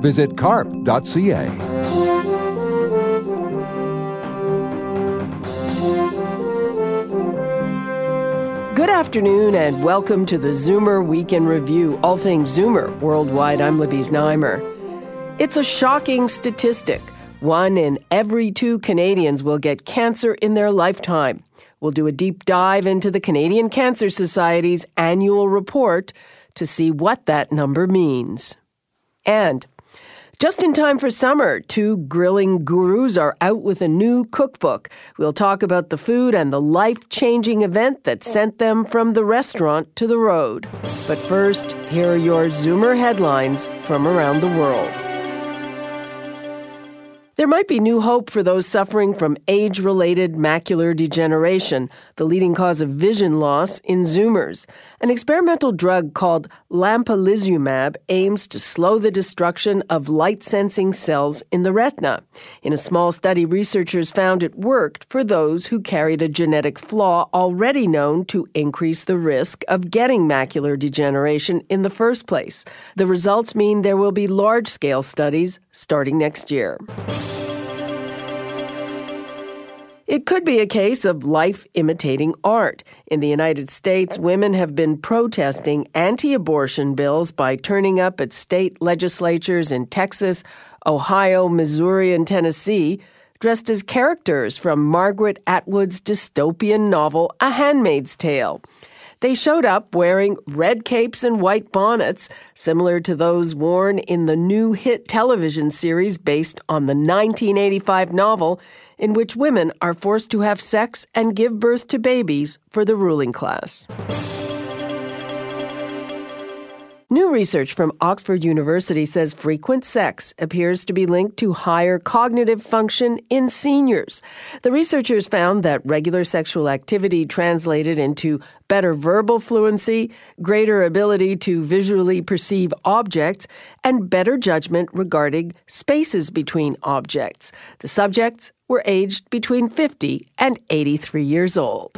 Visit carp.ca. Good afternoon and welcome to the Zoomer Week in Review, all things Zoomer worldwide. I'm Libby Znaimer. It's a shocking statistic. One in every two Canadians will get cancer in their lifetime. We'll do a deep dive into the Canadian Cancer Society's annual report to see what that number means. And just in time for summer, two grilling gurus are out with a new cookbook. We'll talk about the food and the life changing event that sent them from the restaurant to the road. But first, here are your Zoomer headlines from around the world. There might be new hope for those suffering from age related macular degeneration, the leading cause of vision loss in Zoomers. An experimental drug called lampalizumab aims to slow the destruction of light sensing cells in the retina. In a small study, researchers found it worked for those who carried a genetic flaw already known to increase the risk of getting macular degeneration in the first place. The results mean there will be large scale studies starting next year. It could be a case of life imitating art. In the United States, women have been protesting anti abortion bills by turning up at state legislatures in Texas, Ohio, Missouri, and Tennessee, dressed as characters from Margaret Atwood's dystopian novel, A Handmaid's Tale. They showed up wearing red capes and white bonnets, similar to those worn in the new hit television series based on the 1985 novel, in which women are forced to have sex and give birth to babies for the ruling class. New research from Oxford University says frequent sex appears to be linked to higher cognitive function in seniors. The researchers found that regular sexual activity translated into better verbal fluency, greater ability to visually perceive objects, and better judgment regarding spaces between objects. The subjects were aged between 50 and 83 years old.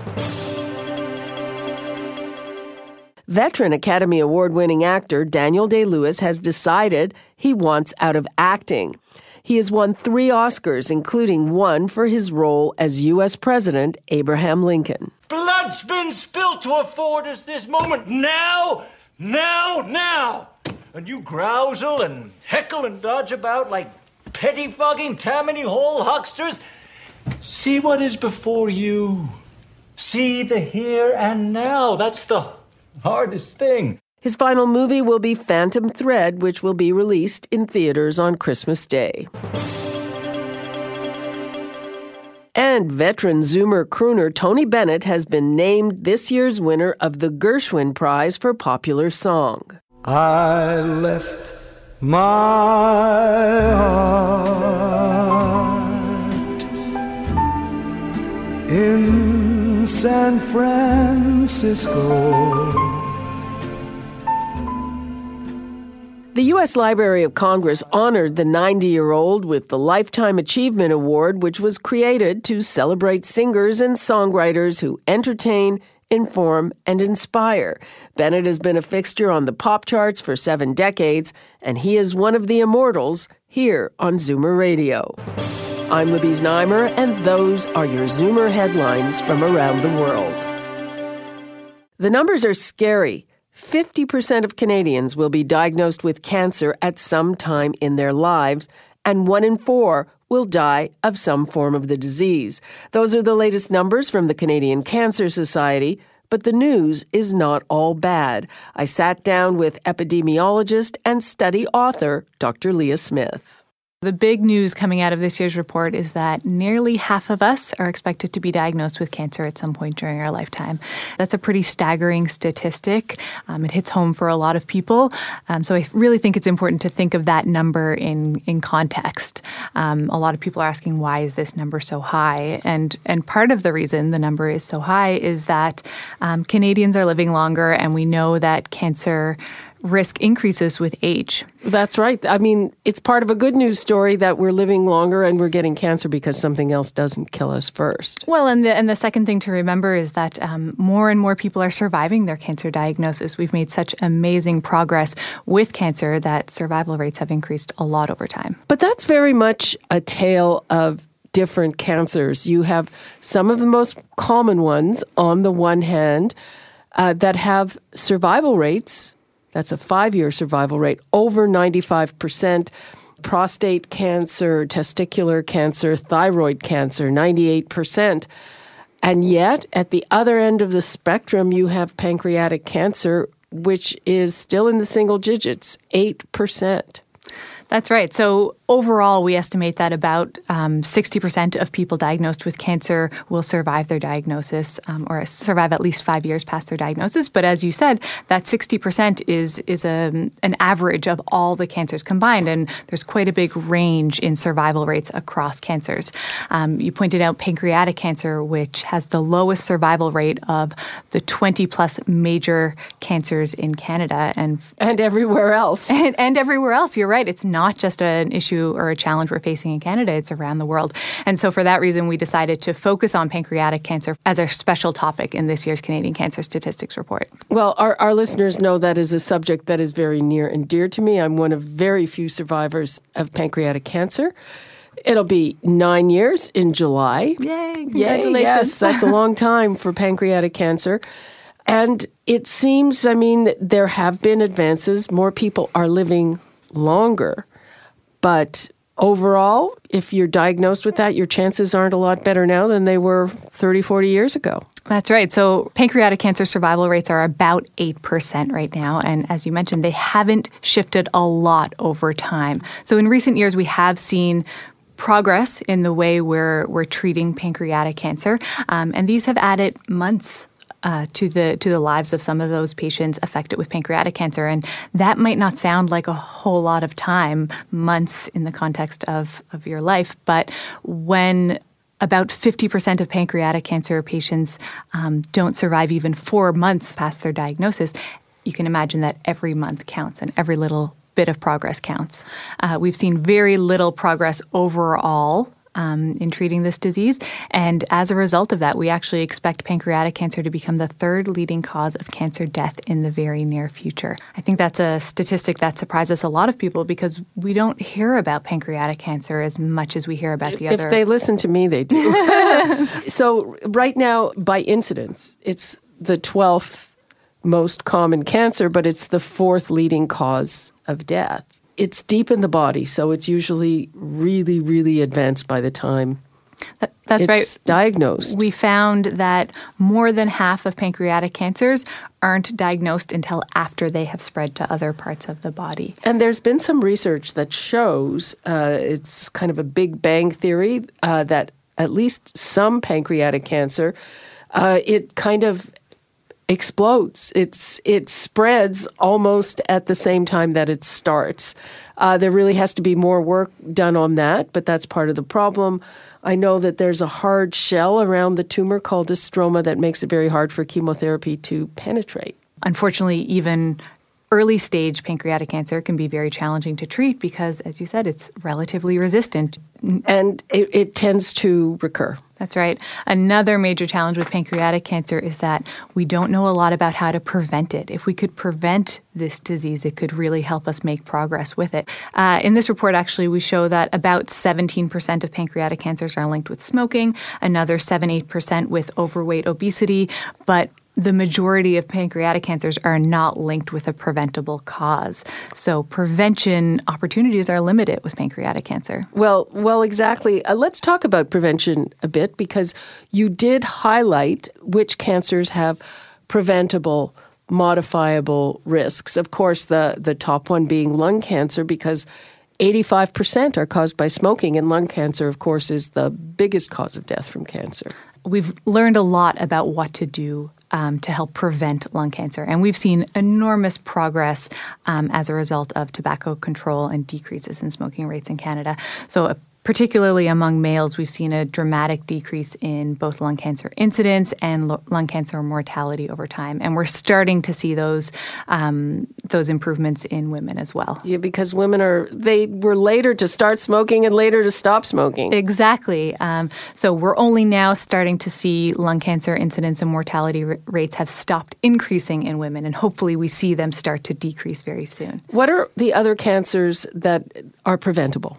Veteran Academy Award winning actor Daniel Day Lewis has decided he wants out of acting. He has won three Oscars, including one for his role as U.S. President Abraham Lincoln. Blood's been spilled to afford us this moment. Now, now, now! And you grousel and heckle and dodge about like pettifogging Tammany Hall hucksters. See what is before you. See the here and now. That's the hardest thing. His final movie will be Phantom Thread, which will be released in theaters on Christmas Day. And veteran Zoomer crooner Tony Bennett has been named this year's winner of the Gershwin Prize for Popular Song. I left my heart in San Francisco. The U.S. Library of Congress honored the 90 year old with the Lifetime Achievement Award, which was created to celebrate singers and songwriters who entertain, inform, and inspire. Bennett has been a fixture on the pop charts for seven decades, and he is one of the immortals here on Zoomer Radio. I'm Libby Znaimer, and those are your Zoomer headlines from around the world. The numbers are scary. 50% of Canadians will be diagnosed with cancer at some time in their lives, and one in four will die of some form of the disease. Those are the latest numbers from the Canadian Cancer Society. But the news is not all bad. I sat down with epidemiologist and study author Dr. Leah Smith. The big news coming out of this year's report is that nearly half of us are expected to be diagnosed with cancer at some point during our lifetime. That's a pretty staggering statistic. Um, it hits home for a lot of people. Um, so I really think it's important to think of that number in, in context. Um, a lot of people are asking, why is this number so high? And, and part of the reason the number is so high is that um, Canadians are living longer, and we know that cancer risk increases with age. That's right. I mean, it's part of a good news story that we're living longer and we're getting cancer because something else doesn't kill us first. Well, and the and the second thing to remember is that um, more and more people are surviving their cancer diagnosis. We've made such amazing progress with cancer that survival rates have increased a lot over time. But that's very much a tale of different cancers. You have some of the most common ones on the one hand uh, that have survival rates that's a five year survival rate, over 95%. Prostate cancer, testicular cancer, thyroid cancer, 98%. And yet, at the other end of the spectrum, you have pancreatic cancer, which is still in the single digits, 8%. That's right. So overall, we estimate that about um, 60% of people diagnosed with cancer will survive their diagnosis um, or survive at least five years past their diagnosis. But as you said, that 60% is, is a, an average of all the cancers combined. And there's quite a big range in survival rates across cancers. Um, you pointed out pancreatic cancer, which has the lowest survival rate of the 20 plus major cancers in Canada and, and everywhere else. And, and everywhere else. You're right. It's not just an issue or a challenge we're facing in Canada, it's around the world. And so for that reason, we decided to focus on pancreatic cancer as a special topic in this year's Canadian Cancer Statistics Report. Well, our, our listeners know that is a subject that is very near and dear to me. I'm one of very few survivors of pancreatic cancer. It'll be nine years in July. Yay! Congratulations. Yay, yes, that's a long time for pancreatic cancer. And it seems, I mean, there have been advances. More people are living longer. But overall, if you're diagnosed with that, your chances aren't a lot better now than they were 30, 40 years ago. That's right. So, pancreatic cancer survival rates are about 8% right now. And as you mentioned, they haven't shifted a lot over time. So, in recent years, we have seen progress in the way we're, we're treating pancreatic cancer. Um, and these have added months uh, to the to the lives of some of those patients affected with pancreatic cancer, and that might not sound like a whole lot of time, months in the context of of your life, but when about 50% of pancreatic cancer patients um, don't survive even four months past their diagnosis. You can imagine that every month counts and every little bit of progress counts. Uh, we've seen very little progress overall um, in treating this disease. And as a result of that, we actually expect pancreatic cancer to become the third leading cause of cancer death in the very near future. I think that's a statistic that surprises a lot of people because we don't hear about pancreatic cancer as much as we hear about the if, other. If they listen to me, they do. so, right now, by incidence, it's the 12th most common cancer, but it's the fourth leading cause of death it's deep in the body, so it's usually really, really advanced by the time that, that's it's right. Diagnosed. We found that more than half of pancreatic cancers aren't diagnosed until after they have spread to other parts of the body. And there's been some research that shows uh, it's kind of a Big Bang theory uh, that at least some pancreatic cancer, uh, it kind of explodes. It's it spreads almost at the same time that it starts. Uh, there really has to be more work done on that, but that's part of the problem. I know that there's a hard shell around the tumor called a stroma that makes it very hard for chemotherapy to penetrate. Unfortunately, even early stage pancreatic cancer can be very challenging to treat because, as you said, it's relatively resistant. And it, it, tends to recur. That's right. Another major challenge with pancreatic cancer is that we don't know a lot about how to prevent it. If we could prevent this disease, it could really help us make progress with it. Uh, in this report, actually, we show that about 17% of pancreatic cancers are linked with smoking, another 7 8% with overweight obesity, but the majority of pancreatic cancers are not linked with a preventable cause. So prevention opportunities are limited with pancreatic cancer. Well, well, exactly. Uh, let's talk about prevention a bit because you did highlight which cancers have preventable modifiable risks. Of course, the the top one being lung cancer because 85% are caused by smoking, and lung cancer, of course, is the biggest cause of death from cancer. We've learned a lot about what to do um, to help prevent lung cancer. And we've seen enormous progress um, as a result of tobacco control and decreases in smoking rates in Canada. So, a particularly among males, we've seen a dramatic decrease in both lung cancer incidence and lo- lung cancer mortality over time, and we're starting to see those um, those improvements in women as well. Yeah, because women are they were later to start smoking and later to stop smoking. Exactly. Um, so we're only now starting to see lung cancer incidence and mortality r- rates have stopped increasing in women, and hopefully we see them start to decrease very soon. What are the other cancers that are preventable?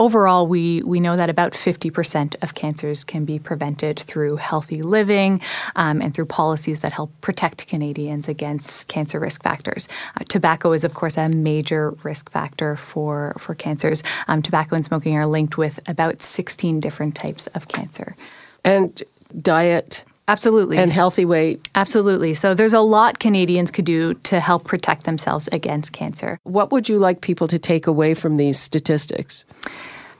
Overall, we, we know that about 50% of cancers can be prevented through healthy living um, and through policies that help protect Canadians against cancer risk factors. Uh, tobacco is, of course, a major risk factor for, for cancers. Um, tobacco and smoking are linked with about 16 different types of cancer. And diet Absolutely. and healthy weight. Absolutely. So there's a lot Canadians could do to help protect themselves against cancer. What would you like people to take away from these statistics?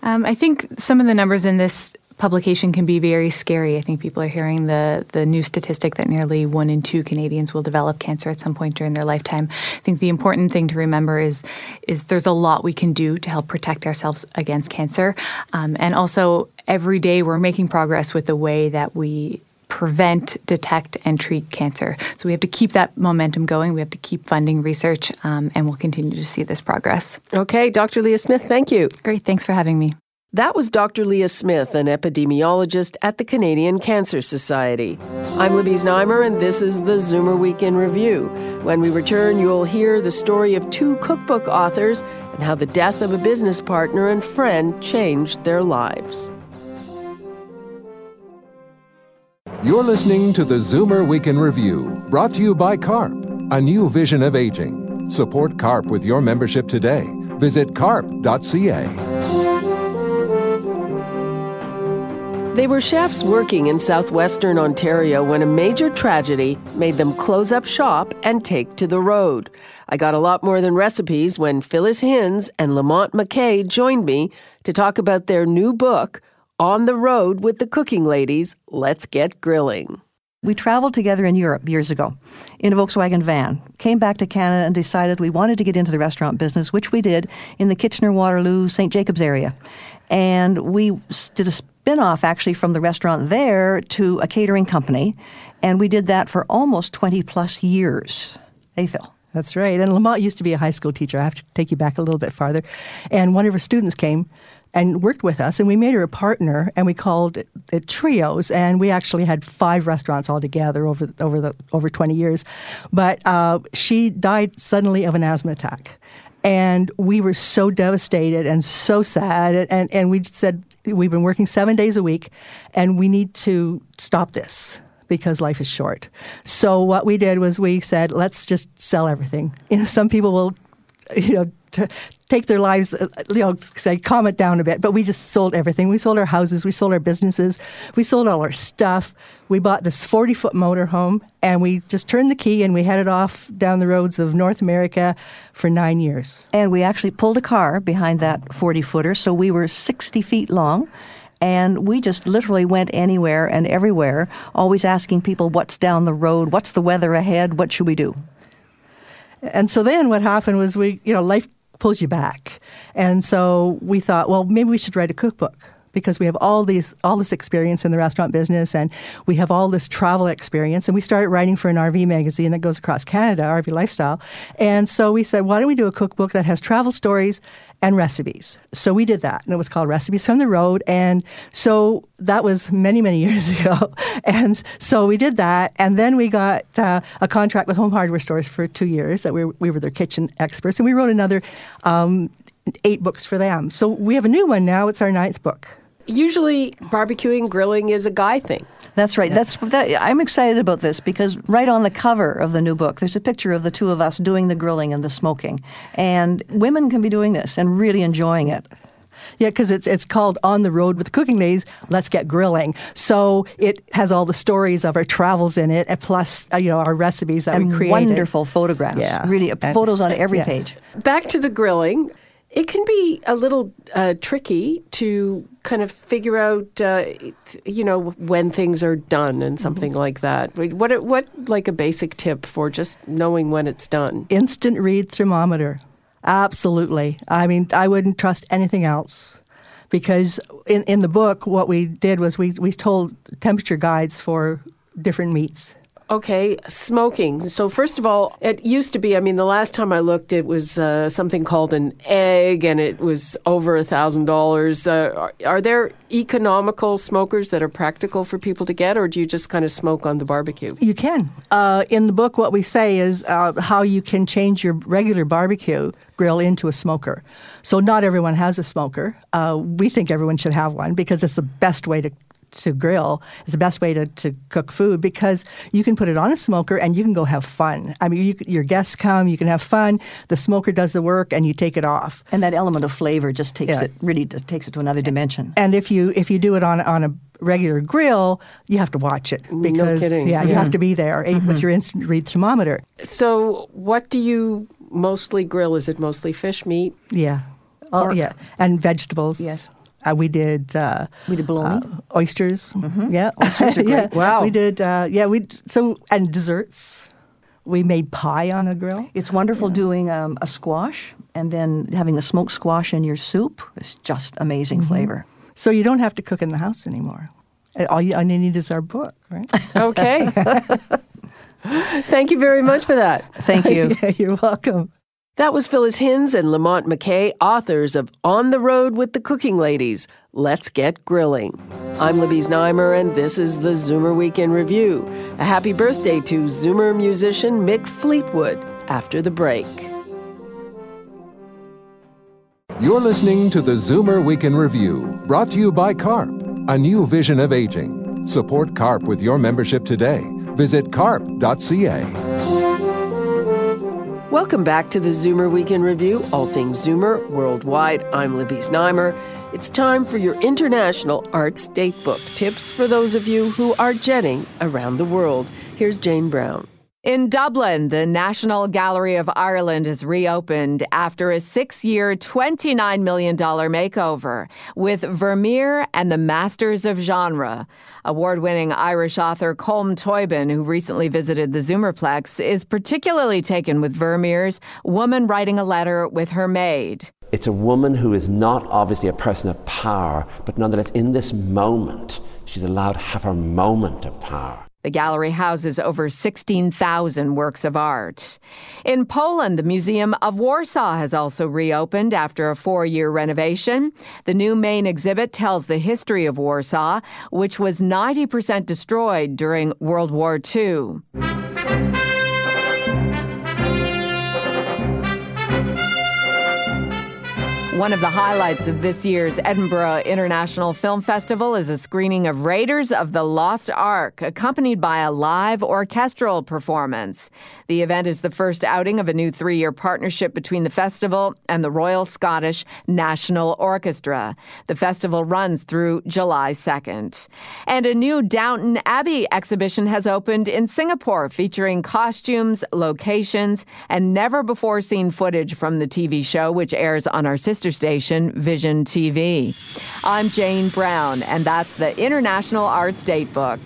Um, I think some of the numbers in this publication can be very scary. I think people are hearing the the new statistic that nearly one in two Canadians will develop cancer at some point during their lifetime. I think the important thing to remember is is there's a lot we can do to help protect ourselves against cancer, um, and also every day we're making progress with the way that we prevent, detect, and treat cancer. So we have to keep that momentum going. We have to keep funding research, um, and we'll continue to see this progress. Okay, Dr. Leah Smith, thank you. Great. Thanks for having me. That was Dr. Leah Smith, an epidemiologist at the Canadian Cancer Society. I'm Libby Znaimer, and this is the Zoomer Week in Review. When we return, you'll hear the story of two cookbook authors and how the death of a business partner and friend changed their lives. You're listening to the Zoomer Week in Review, brought to you by CARP, a new vision of aging. Support CARP with your membership today. Visit carp.ca. They were chefs working in southwestern Ontario when a major tragedy made them close up shop and take to the road. I got a lot more than recipes when Phyllis Hinz and Lamont McKay joined me to talk about their new book, On the Road with the Cooking Ladies Let's Get Grilling. We traveled together in Europe years ago in a Volkswagen van, came back to Canada and decided we wanted to get into the restaurant business, which we did in the Kitchener, Waterloo, St. Jacobs area. And we did a spin off actually from the restaurant there to a catering company. And we did that for almost 20 plus years. Hey, Phil. That's right. And Lamont used to be a high school teacher. I have to take you back a little bit farther. And one of her students came and worked with us, and we made her a partner, and we called it, it Trios, and we actually had five restaurants all together over over the over twenty years. But uh, she died suddenly of an asthma attack, and we were so devastated and so sad, and and, we said we've been working seven days a week, and we need to stop this because life is short. So what we did was we said, let's just sell everything. You know, some people will, you know, take their lives, uh, you know, say calm it down a bit. But we just sold everything. We sold our houses, we sold our businesses, we sold all our stuff. We bought this forty-foot motorhome, and we just turned the key and we headed off down the roads of North America for nine years. And we actually pulled a car behind that 40 footer, so we were 60 feet long. And we just literally went anywhere and everywhere, always asking people what's down the road, what's the weather ahead, what should we do? And so then what happened was we, you know, life pulls you back. And so we thought, well, maybe we should write a cookbook because we have all these all this experience in the restaurant business and we have all this travel experience and we started writing for an RV magazine that goes across Canada, RV Lifestyle. And so we said, why don't we do a cookbook that has travel stories and recipes? So we did that and it was called Recipes from the Road and so that was many many years ago. And so we did that and then we got uh, a contract with Home Hardware Stores for 2 years that we were, we were their kitchen experts and we wrote another um, eight books for them. So we have a new one now. It's our ninth book. Usually, barbecuing, grilling is a guy thing. That's right. That's that, I'm excited about this because right on the cover of the new book, there's a picture of the two of us doing the grilling and the smoking, and women can be doing this and really enjoying it. Yeah, because it's it's called On the Road with the Cooking Ladies. Let's get grilling. So it has all the stories of our travels in it, and plus uh, you know our recipes that and we created. wonderful photographs. Yeah. really And- photos on every yeah. page. Back to the grilling. It can be a little uh, tricky to kind of figure out, uh, you know, when things are done and something like that. What, what, like a basic tip for just knowing when it's done? Instant read thermometer. Absolutely. I mean, I wouldn't trust anything else because in, in the book, what we did was we, we told temperature guides for different meats. Okay, smoking. So, first of all, it used to be, I mean, the last time I looked, it was uh, something called an egg and it was over a $1,000. Uh, are, are there economical smokers that are practical for people to get, or do you just kind of smoke on the barbecue? You can. Uh, in the book, what we say is uh, how you can change your regular barbecue grill into a smoker. So, not everyone has a smoker. Uh, we think everyone should have one because it's the best way to to grill is the best way to, to cook food because you can put it on a smoker and you can go have fun. I mean, you, your guests come, you can have fun. The smoker does the work, and you take it off. And that element of flavor just takes Yeah. it really just takes it to another dimension. And if you if you do it on on a regular grill, you have to watch it because kidding. yeah, you have to be there eh, with your instant read thermometer. So, what do you mostly grill? Is it mostly fish, meat? Yeah, oh, yeah, and vegetables. Yes. Uh, we did uh, We did bologna. uh, oysters. Yeah, Oysters are yeah. Wow. We did. Uh, yeah, we so and desserts. We made pie on a grill. It's wonderful doing um, a squash and then having the smoked squash in your soup. It's just amazing flavor. So you don't have to cook in the house anymore. Uh, All you, all you need is our book, right? Okay. Thank you very much for that. Thank you. yeah, you're welcome. That was Phyllis Hinz and Lamont McKay, authors of On the Road with the Cooking Ladies. Let's get grilling. I'm Libby Znaimer, and this is the Zoomer Week in Review. A happy birthday to Zoomer musician Mick Fleetwood after the break. You're listening to the Zoomer Week in Review, brought to you by CARP, a new vision of aging. Support CARP with your membership today. Visit carp.ca. Welcome back to the Zoomer Week in Review, all things Zoomer worldwide. I'm Libby Znaimer. It's time for your international arts datebook tips for those of you who are jetting around the world. Here's Jane Brown. In Dublin, the National Gallery of Ireland has reopened after a six year, $29 million makeover with Vermeer and the Masters of Genre. Award winning Irish author Colm Tóibín, who recently visited the Zoomerplex, is particularly taken with Vermeer's Woman Writing a Letter with Her Maid. It's a woman who is not obviously a person of power, but nonetheless, in this moment, she's allowed to have her moment of power. The gallery houses over 16,000 works of art. In Poland, the Museum of Warsaw has also reopened after a four year renovation. The new main exhibit tells the history of Warsaw, which was 90% destroyed during World War II. One of the highlights of this year's Edinburgh International Film Festival is a screening of Raiders of the Lost Ark, accompanied by a live orchestral performance. The event is the first outing of a new three year partnership between the festival and the Royal Scottish National Orchestra. The festival runs through July 2nd. And a new Downton Abbey exhibition has opened in Singapore, featuring costumes, locations, and never before seen footage from the TV show, which airs on our sister station, Vision TV. I'm Jane Brown, and that's the International Arts Datebook.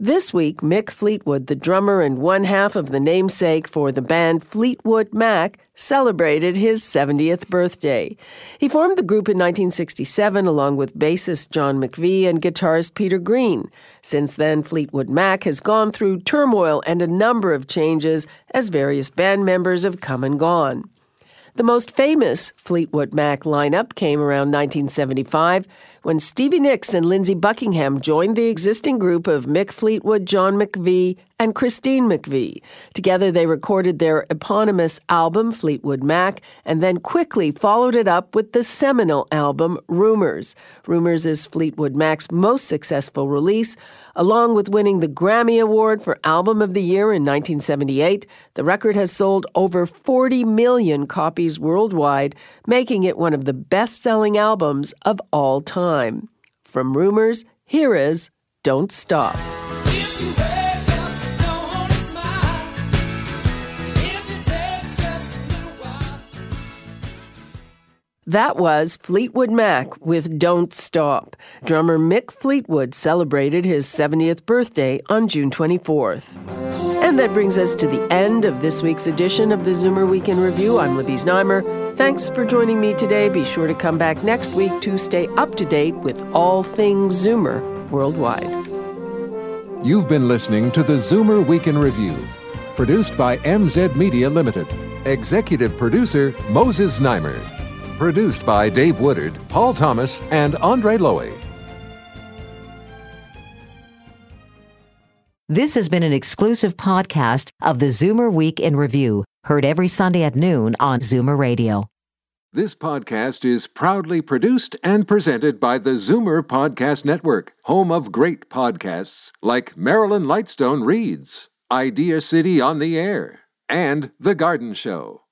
This week, Mick Fleetwood, the drummer and one half of the namesake for the band Fleetwood Mac, celebrated his 70th birthday. He formed the group in 1967 along with bassist John McVie and guitarist Peter Green. Since then, Fleetwood Mac has gone through turmoil and a number of changes as various band members have come and gone. The most famous Fleetwood Mac lineup came around 1975 when Stevie Nicks and Lindsey Buckingham joined the existing group of Mick Fleetwood, John McVie, and Christine McVie. Together, they recorded their eponymous album, Fleetwood Mac, and then quickly followed it up with the seminal album, Rumors. Rumors is Fleetwood Mac's most successful release. Along with winning the Grammy Award for Album of the Year in 1978, the record has sold over 40 million copies worldwide, making it one of the best selling albums of all time. From Rumors, here is Don't Stop. That was Fleetwood Mac with Don't Stop. Drummer Mick Fleetwood celebrated his 70th birthday on June 24th. And that brings us to the end of this week's edition of the Zoomer Week in Review. I'm Libby Znaimer. Thanks for joining me today. Be sure to come back next week to stay up to date with all things Zoomer worldwide. You've been listening to the Zoomer Week in Review, produced by MZ Media Limited. Executive producer Moses Znaimer. Produced by Dave Woodard, Paul Thomas, and Andre Lowy. This has been an exclusive podcast of the Zoomer Week in Review, heard every Sunday at noon on Zoomer Radio. This podcast is proudly produced and presented by the Zoomer Podcast Network, home of great podcasts like Marilyn Lightstone Reads, Idea City on the Air, and The Garden Show.